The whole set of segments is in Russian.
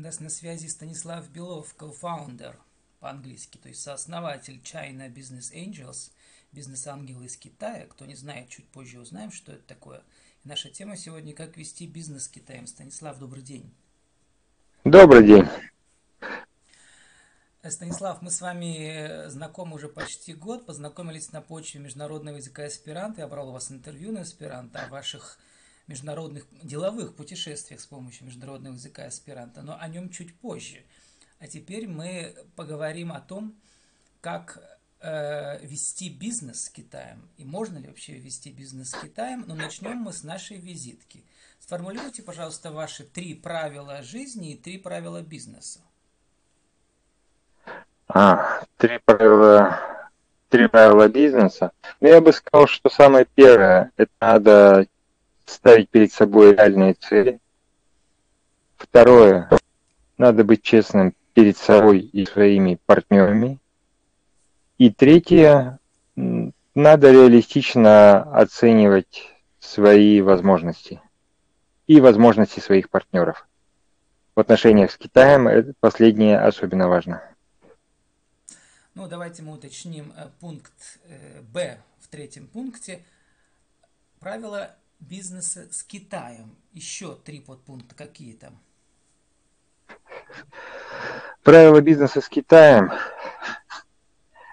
нас на связи Станислав Белов, кофаундер по-английски, то есть сооснователь China Business Angels, бизнес-ангелы из Китая. Кто не знает, чуть позже узнаем, что это такое. И наша тема сегодня – как вести бизнес с Китаем. Станислав, добрый день. Добрый день. Станислав, мы с вами знакомы уже почти год, познакомились на почве международного языка эсперанто. Я брал у вас интервью на эсперанто о ваших международных деловых путешествиях с помощью международного языка аспиранта, но о нем чуть позже. А теперь мы поговорим о том, как э, вести бизнес с Китаем и можно ли вообще вести бизнес с Китаем. Но начнем мы с нашей визитки. Сформулируйте, пожалуйста, ваши три правила жизни и три правила бизнеса. А, три правила, три правила бизнеса. Ну, я бы сказал, что самое первое, это надо ставить перед собой реальные цели. Второе, надо быть честным перед собой и своими партнерами. И третье, надо реалистично оценивать свои возможности и возможности своих партнеров. В отношениях с Китаем это последнее особенно важно. Ну, давайте мы уточним э, пункт э, Б в третьем пункте. Правила бизнеса с Китаем. Еще три подпункта какие там? Правила бизнеса с Китаем.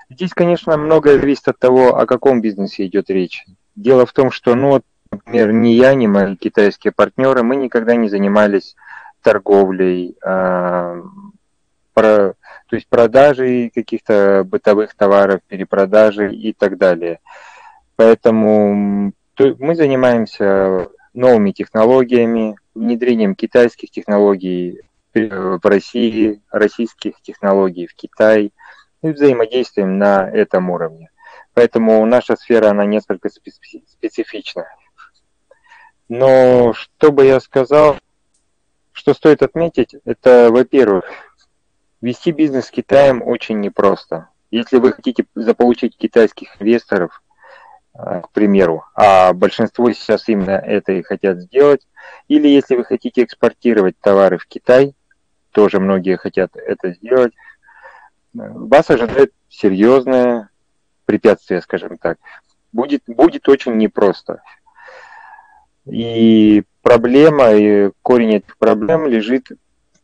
Здесь, конечно, многое зависит от того, о каком бизнесе идет речь. Дело в том, что, ну, например, ни я, ни мои китайские партнеры, мы никогда не занимались торговлей, э, про, то есть продажей каких-то бытовых товаров, перепродажей и так далее. Поэтому мы занимаемся новыми технологиями, внедрением китайских технологий в России, российских технологий в Китай и взаимодействуем на этом уровне. Поэтому наша сфера, она несколько специфична. Но что бы я сказал, что стоит отметить, это, во-первых, вести бизнес с Китаем очень непросто. Если вы хотите заполучить китайских инвесторов, Э, к примеру, а большинство сейчас именно это и хотят сделать. Или если вы хотите экспортировать товары в Китай, тоже многие хотят это сделать, вас ожидает серьезное препятствие, скажем так. Будет, будет очень непросто. И проблема, и корень этих проблем лежит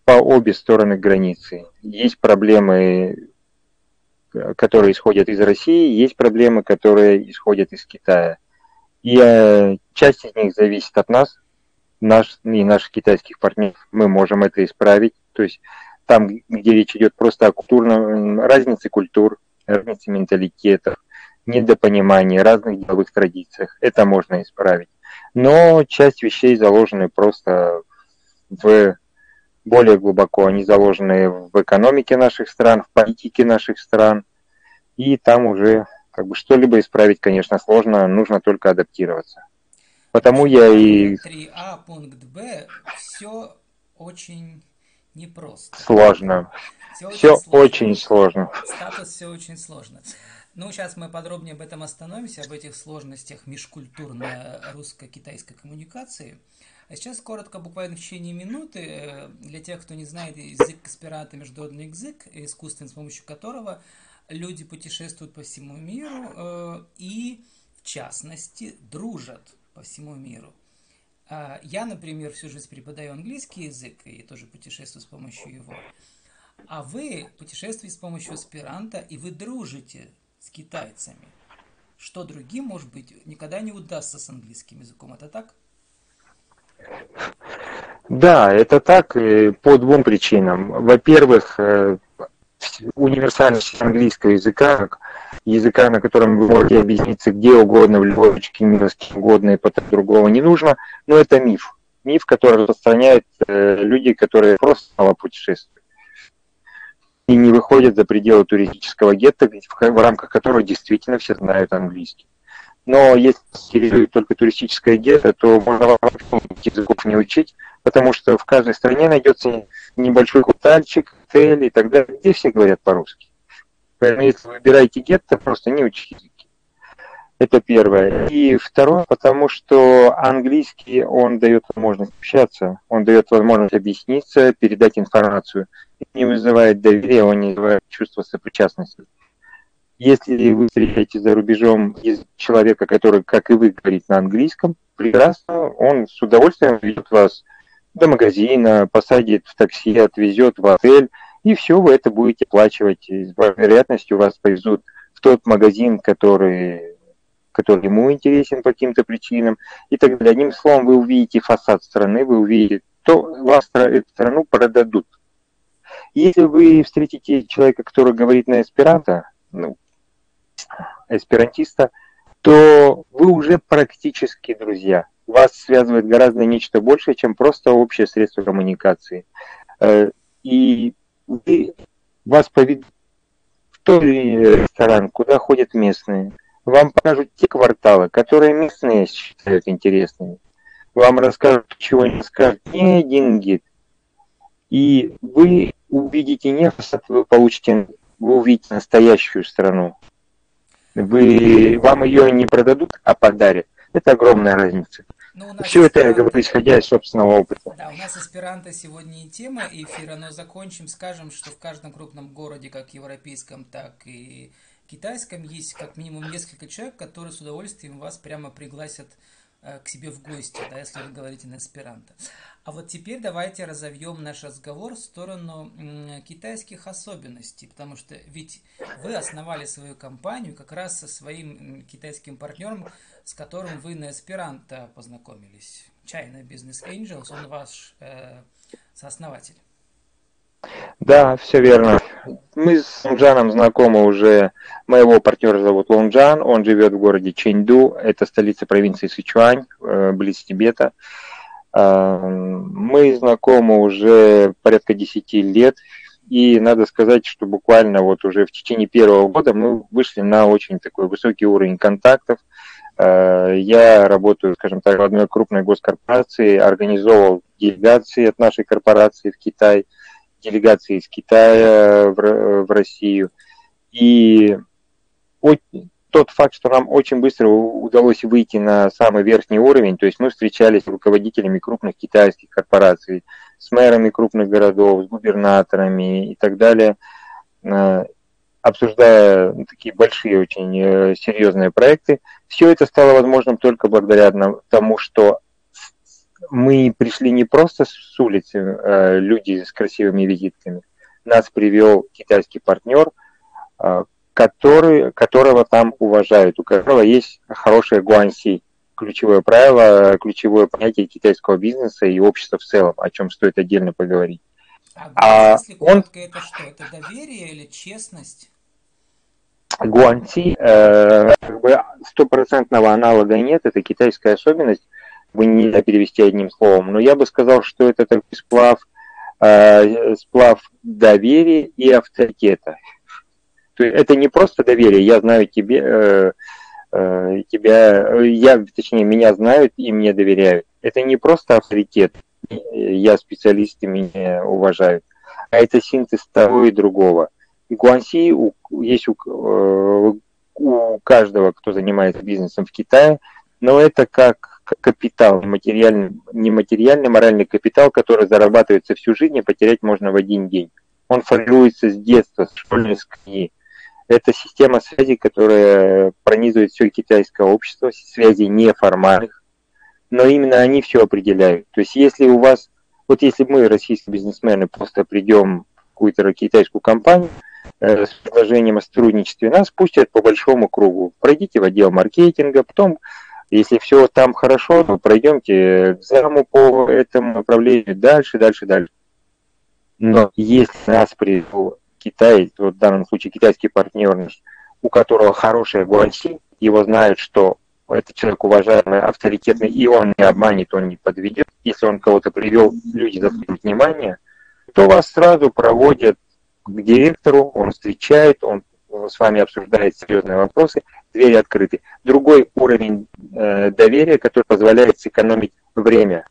по обе стороны границы. Есть проблемы которые исходят из России, есть проблемы, которые исходят из Китая. И э, часть из них зависит от нас, наш, и наших китайских партнеров. Мы можем это исправить. То есть там, где речь идет просто о культурном, разнице культур, разнице менталитетов, недопонимании, разных деловых традициях, это можно исправить. Но часть вещей заложены просто в более глубоко. Они заложены в экономике наших стран, в политике наших стран. И там уже как бы что-либо исправить, конечно, сложно, нужно только адаптироваться. Потому я и... 3А, пункт Б, все очень непросто. Сложно. Все, все очень, сложно. очень сложно. Статус все очень сложно. Ну, сейчас мы подробнее об этом остановимся, об этих сложностях межкультурной русско-китайской коммуникации. А сейчас коротко, буквально в течение минуты, э, для тех, кто не знает, язык Каспирата – международный язык, искусственный, с помощью которого люди путешествуют по всему миру э, и, в частности, дружат по всему миру. А я, например, всю жизнь преподаю английский язык и тоже путешествую с помощью его. А вы путешествуете с помощью аспиранта, и вы дружите с китайцами. Что другим, может быть, никогда не удастся с английским языком. Это так? Да, это так по двум причинам. Во-первых, э, универсальность английского языка, языка, на котором вы можете объясниться где угодно, в любой точке мира, с кем угодно, и потом другого не нужно, но это миф. Миф, который распространяют э, люди, которые просто мало путешествуют и не выходят за пределы туристического гетто, в рамках которого действительно все знают английский. Но если только туристическое гетто, то можно языков не учить, потому что в каждой стране найдется небольшой кутальчик, отель и так далее, где все говорят по-русски. Поэтому если вы выбираете гетто, просто не учите языки. Это первое. И второе, потому что английский, он дает возможность общаться, он дает возможность объясниться, передать информацию. Не вызывает доверия, он не вызывает чувство сопричастности. Если вы встречаете за рубежом человека, который, как и вы, говорит на английском, прекрасно, он с удовольствием ведет вас до магазина, посадит в такси, отвезет в отель, и все, вы это будете оплачивать. С вероятностью вас повезут в тот магазин, который, который ему интересен по каким-то причинам, и так далее. Одним словом, вы увидите фасад страны, вы увидите, то вас эту страну продадут. Если вы встретите человека, который говорит на эсперанто, ну, эсперантиста, то вы уже практически друзья. Вас связывает гораздо нечто большее, чем просто общее средство коммуникации. Э, и вы, вас поведут в тот ресторан, куда ходят местные. Вам покажут те кварталы, которые местные считают интересными. Вам расскажут, чего не скажут ни один гид. И вы увидите не фасад, вы получите, вы увидите настоящую страну вы, вам ее не продадут, а подарят. Это огромная разница. Ну, Все это я говорю, исходя из собственного опыта. Да, у нас аспиранта сегодня не тема эфира, но закончим, скажем, что в каждом крупном городе, как европейском, так и китайском, есть как минимум несколько человек, которые с удовольствием вас прямо пригласят к себе в гости, да, если вы говорите на эсперанто. А вот теперь давайте разовьем наш разговор в сторону китайских особенностей, потому что ведь вы основали свою компанию как раз со своим китайским партнером, с которым вы на эсперанто познакомились. China Business Angels, он ваш э, сооснователь. Да, все верно. Мы с Лунджаном знакомы уже. Моего партнера зовут Лунджан, он живет в городе Чэньду, это столица провинции Сычуань, э, близ Тибета. Э, мы знакомы уже порядка 10 лет, и надо сказать, что буквально вот уже в течение первого года мы вышли на очень такой высокий уровень контактов. Э, я работаю, скажем так, в одной крупной госкорпорации, организовал делегации от нашей корпорации в Китай – делегации из Китая в, в Россию. И тот факт, что нам очень быстро удалось выйти на самый верхний уровень, то есть мы встречались с руководителями крупных китайских корпораций, с мэрами крупных городов, с губернаторами и так далее, э, обсуждая такие большие, очень э, серьезные проекты. Все это стало возможным только благодаря тому, что мы пришли не просто с улицы, э, люди с красивыми визитками. Нас привел китайский партнер, э, который, которого там уважают, у которого есть хорошая гуанси. Ключевое правило, ключевое понятие китайского бизнеса и общества в целом, о чем стоит отдельно поговорить. А, а если он... это что? Это доверие или честность? Гуанси, э, как бы стопроцентного аналога нет, это китайская особенность вы нельзя перевести одним словом, но я бы сказал, что это такой сплав, э, сплав доверия и авторитета. То есть это не просто доверие, я знаю тебе, э, э, тебя, я, точнее, меня знают и мне доверяют. Это не просто авторитет, я специалист и меня уважают, а это синтез того и другого. И Гуанси у, есть у, э, у каждого, кто занимается бизнесом в Китае, но это как капитал, материальный, нематериальный моральный капитал, который зарабатывается всю жизнь, и потерять можно в один день. Он формируется с детства, с школьной скамьи. Это система связей, которая пронизывает все китайское общество, связей неформальных, но именно они все определяют. То есть если у вас, вот если мы, российские бизнесмены, просто придем в какую-то китайскую компанию, э, с предложением о сотрудничестве, нас пустят по большому кругу. Пройдите в отдел маркетинга, потом если все там хорошо, то пройдемте к заму по этому направлению дальше, дальше, дальше. Но если нас привел Китай, в данном случае китайский партнер, у которого хорошая гуанси, его знают, что этот человек уважаемый, авторитетный, и он не обманет, он не подведет. Если он кого-то привел, люди заслуживают внимания, то вас сразу проводят к директору, он встречает, он с вами обсуждает серьезные вопросы, двери открыты. Другой уровень э, доверия, который позволяет сэкономить время.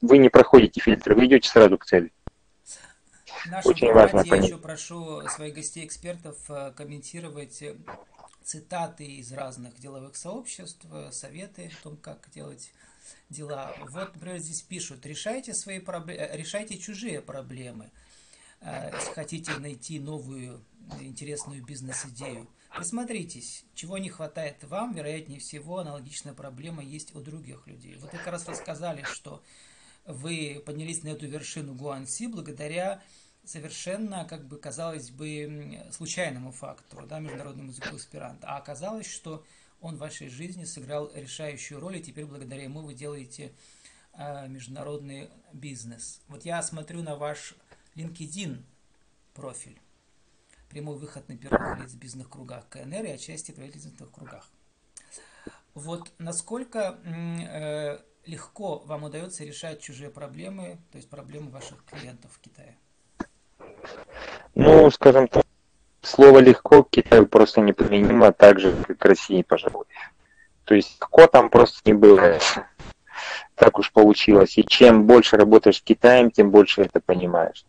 Вы не проходите фильтры, вы идете сразу к цели. Очень важно я еще прошу своих гостей-экспертов э, комментировать цитаты из разных деловых сообществ, советы о том, как делать дела. Вот, например, здесь пишут, решайте свои проблемы, э, решайте чужие проблемы. Э, хотите найти новую интересную бизнес-идею. Присмотритесь, чего не хватает вам, вероятнее всего, аналогичная проблема есть у других людей. Вот как раз рассказали, что вы поднялись на эту вершину Гуанси благодаря совершенно, как бы, казалось бы, случайному фактору, да, международному языку аспиранта. А оказалось, что он в вашей жизни сыграл решающую роль, и теперь благодаря ему вы делаете э, международный бизнес. Вот я смотрю на ваш LinkedIn профиль. Прямой выход на первых лиц в бизнес-кругах КНР и отчасти правительственных кругах. Вот насколько э, легко вам удается решать чужие проблемы, то есть проблемы ваших клиентов в Китае? Ну, скажем так, слово легко к Китаю просто неприменимо так же, как к России, пожалуй. То есть легко там просто не было. Так уж получилось. И чем больше работаешь с Китаем, тем больше это понимаешь.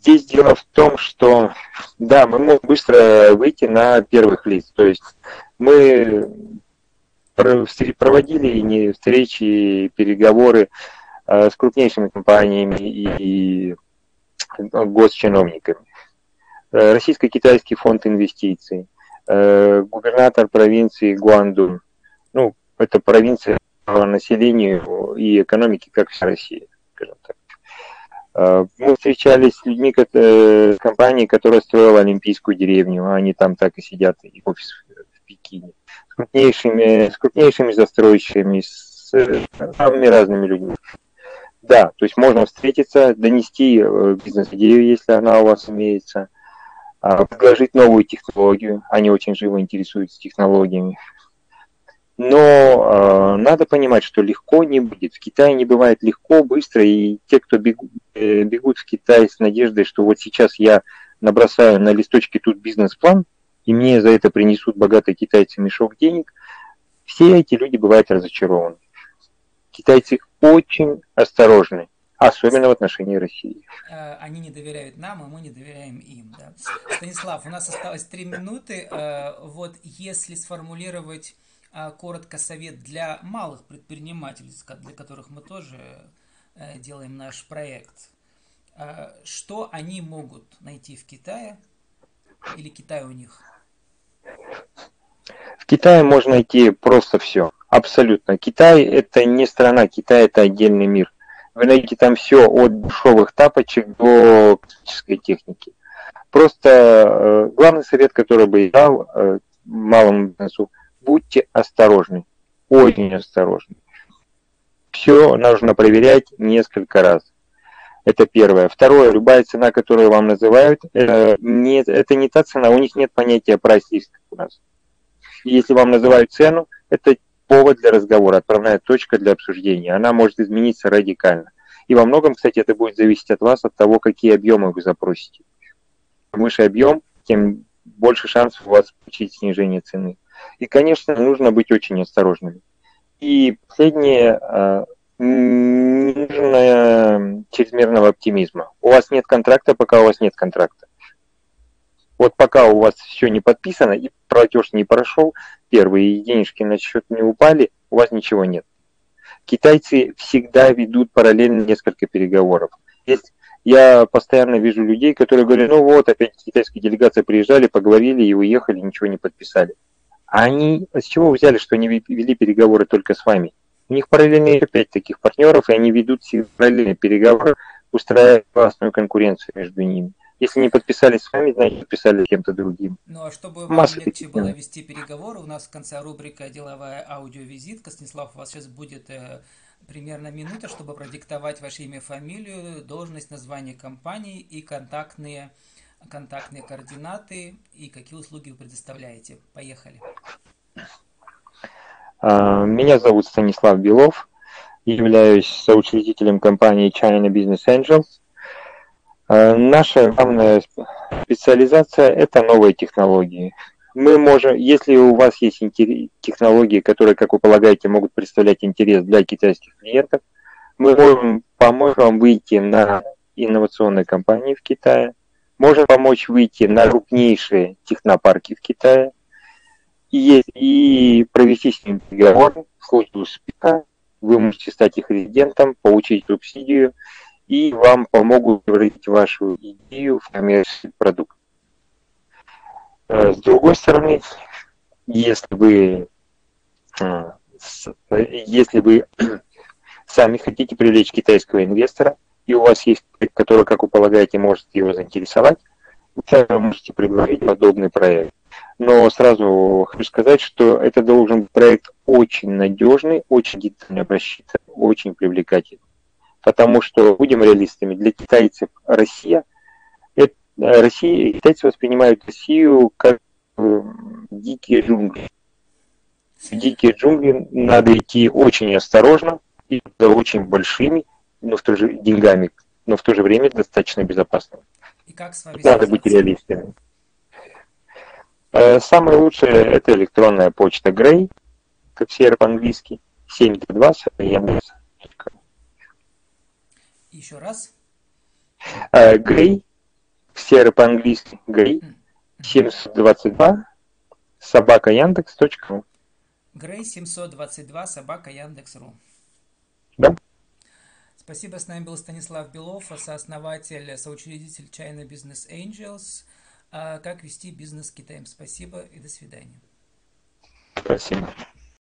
Здесь дело в том, что да, мы можем быстро выйти на первых лиц. То есть мы проводили не встречи, переговоры э, с крупнейшими компаниями и госчиновниками. Э, Российско-китайский фонд инвестиций, э, губернатор провинции Гуандун. Ну, это провинция населению и экономике, как вся Россия, скажем так. Э, мы встречались с людьми с компанией, которая строила Олимпийскую деревню, а они там так и сидят, и офис в Пекине. С крупнейшими, с крупнейшими застройщиками, с самыми разными людьми. Да, то есть можно встретиться, донести э, бизнес-идею, если она у вас имеется, а, предложить новую технологию. Они очень живо интересуются технологиями. Но э, надо понимать, что легко не будет. В Китае не бывает легко, быстро, и те, кто бегут, э, бегут в Китай с надеждой, что вот сейчас я набросаю на листочке тут бизнес-план, и мне за это принесут богатые китайцы мешок денег, все эти люди бывают разочарованы. Китайцы очень осторожны, особенно в отношении России. Э, они не доверяют нам, а мы не доверяем им. Да? Станислав, у нас осталось три минуты. Э, вот если сформулировать коротко совет для малых предпринимателей, для которых мы тоже делаем наш проект, что они могут найти в Китае или Китай у них? В Китае можно найти просто все. Абсолютно. Китай это не страна, Китай это отдельный мир. Вы найдете там все от дешевых тапочек до классической техники. Просто э, главный совет, который бы я дал э, малому бизнесу, будьте осторожны, очень осторожны. Все нужно проверять несколько раз. Это первое. Второе, любая цена, которую вам называют, это не, это не та цена, у них нет понятия прайс-лист у нас. Если вам называют цену, это повод для разговора, отправная точка для обсуждения. Она может измениться радикально. И во многом, кстати, это будет зависеть от вас, от того, какие объемы вы запросите. Чем выше объем, тем больше шансов у вас получить снижение цены. И, конечно, нужно быть очень осторожными. И последнее, а, не нужно чрезмерного оптимизма. У вас нет контракта, пока у вас нет контракта. Вот пока у вас все не подписано и платеж не прошел, первые денежки на счет не упали, у вас ничего нет. Китайцы всегда ведут параллельно несколько переговоров. Есть, я постоянно вижу людей, которые говорят, ну вот, опять китайские делегации приезжали, поговорили и уехали, ничего не подписали. А они с чего взяли, что они вели переговоры только с вами? У них параллельно еще пять таких партнеров, и они ведут параллельные переговоры, устраивая классную конкуренцию между ними. Если не подписали с вами, значит подписали с кем-то другим. Ну а чтобы вам Масса легче было вести переговоры, у нас в конце рубрика «Деловая аудиовизитка». Станислав, у вас сейчас будет э, примерно минута, чтобы продиктовать ваше имя, фамилию, должность, название компании и контактные, контактные координаты и какие услуги вы предоставляете. Поехали. А, меня зовут Станислав Белов. Являюсь соучредителем компании China Business Angels – Э, наша главная специализация – это новые технологии. Мы можем, если у вас есть технологии, которые, как вы полагаете, могут представлять интерес для китайских клиентов, мы можем помочь вам выйти на инновационные компании в Китае, можем помочь выйти на крупнейшие технопарки в Китае, и, и провести с ним переговоры в случае успеха. Вы можете стать их резидентом, получить субсидию, и вам помогут превратить вашу идею в коммерческий продукт. Э, с другой стороны, если вы, э, если вы сами хотите привлечь китайского инвестора, и у вас есть проект, который, как вы полагаете, может его заинтересовать, вы можете предложить подобный проект. Но сразу хочу сказать, что это должен быть проект очень надежный, очень детально рассчитан, очень привлекательный. Потому что, будем реалистами, для китайцев Россия, это, Россия китайцы воспринимают Россию как э, дикие джунгли. В дикие джунгли надо идти очень осторожно и за очень большими, но в то же деньгами, но в то же время достаточно безопасными. И как с вами Надо быть реалистами. Э, самое лучшее это электронная почта Грей, как сервер по-английски, 722 Яндекс. Еще раз. Грей, сервер по-английски Грей, 722 собака Яндекс.ру. Грей 722 собака Яндекс.ру. Да. Спасибо, с нами был Станислав Белов, сооснователь, соучредитель China Business Angels. А как вести бизнес с Китаем? Спасибо и до свидания. Спасибо.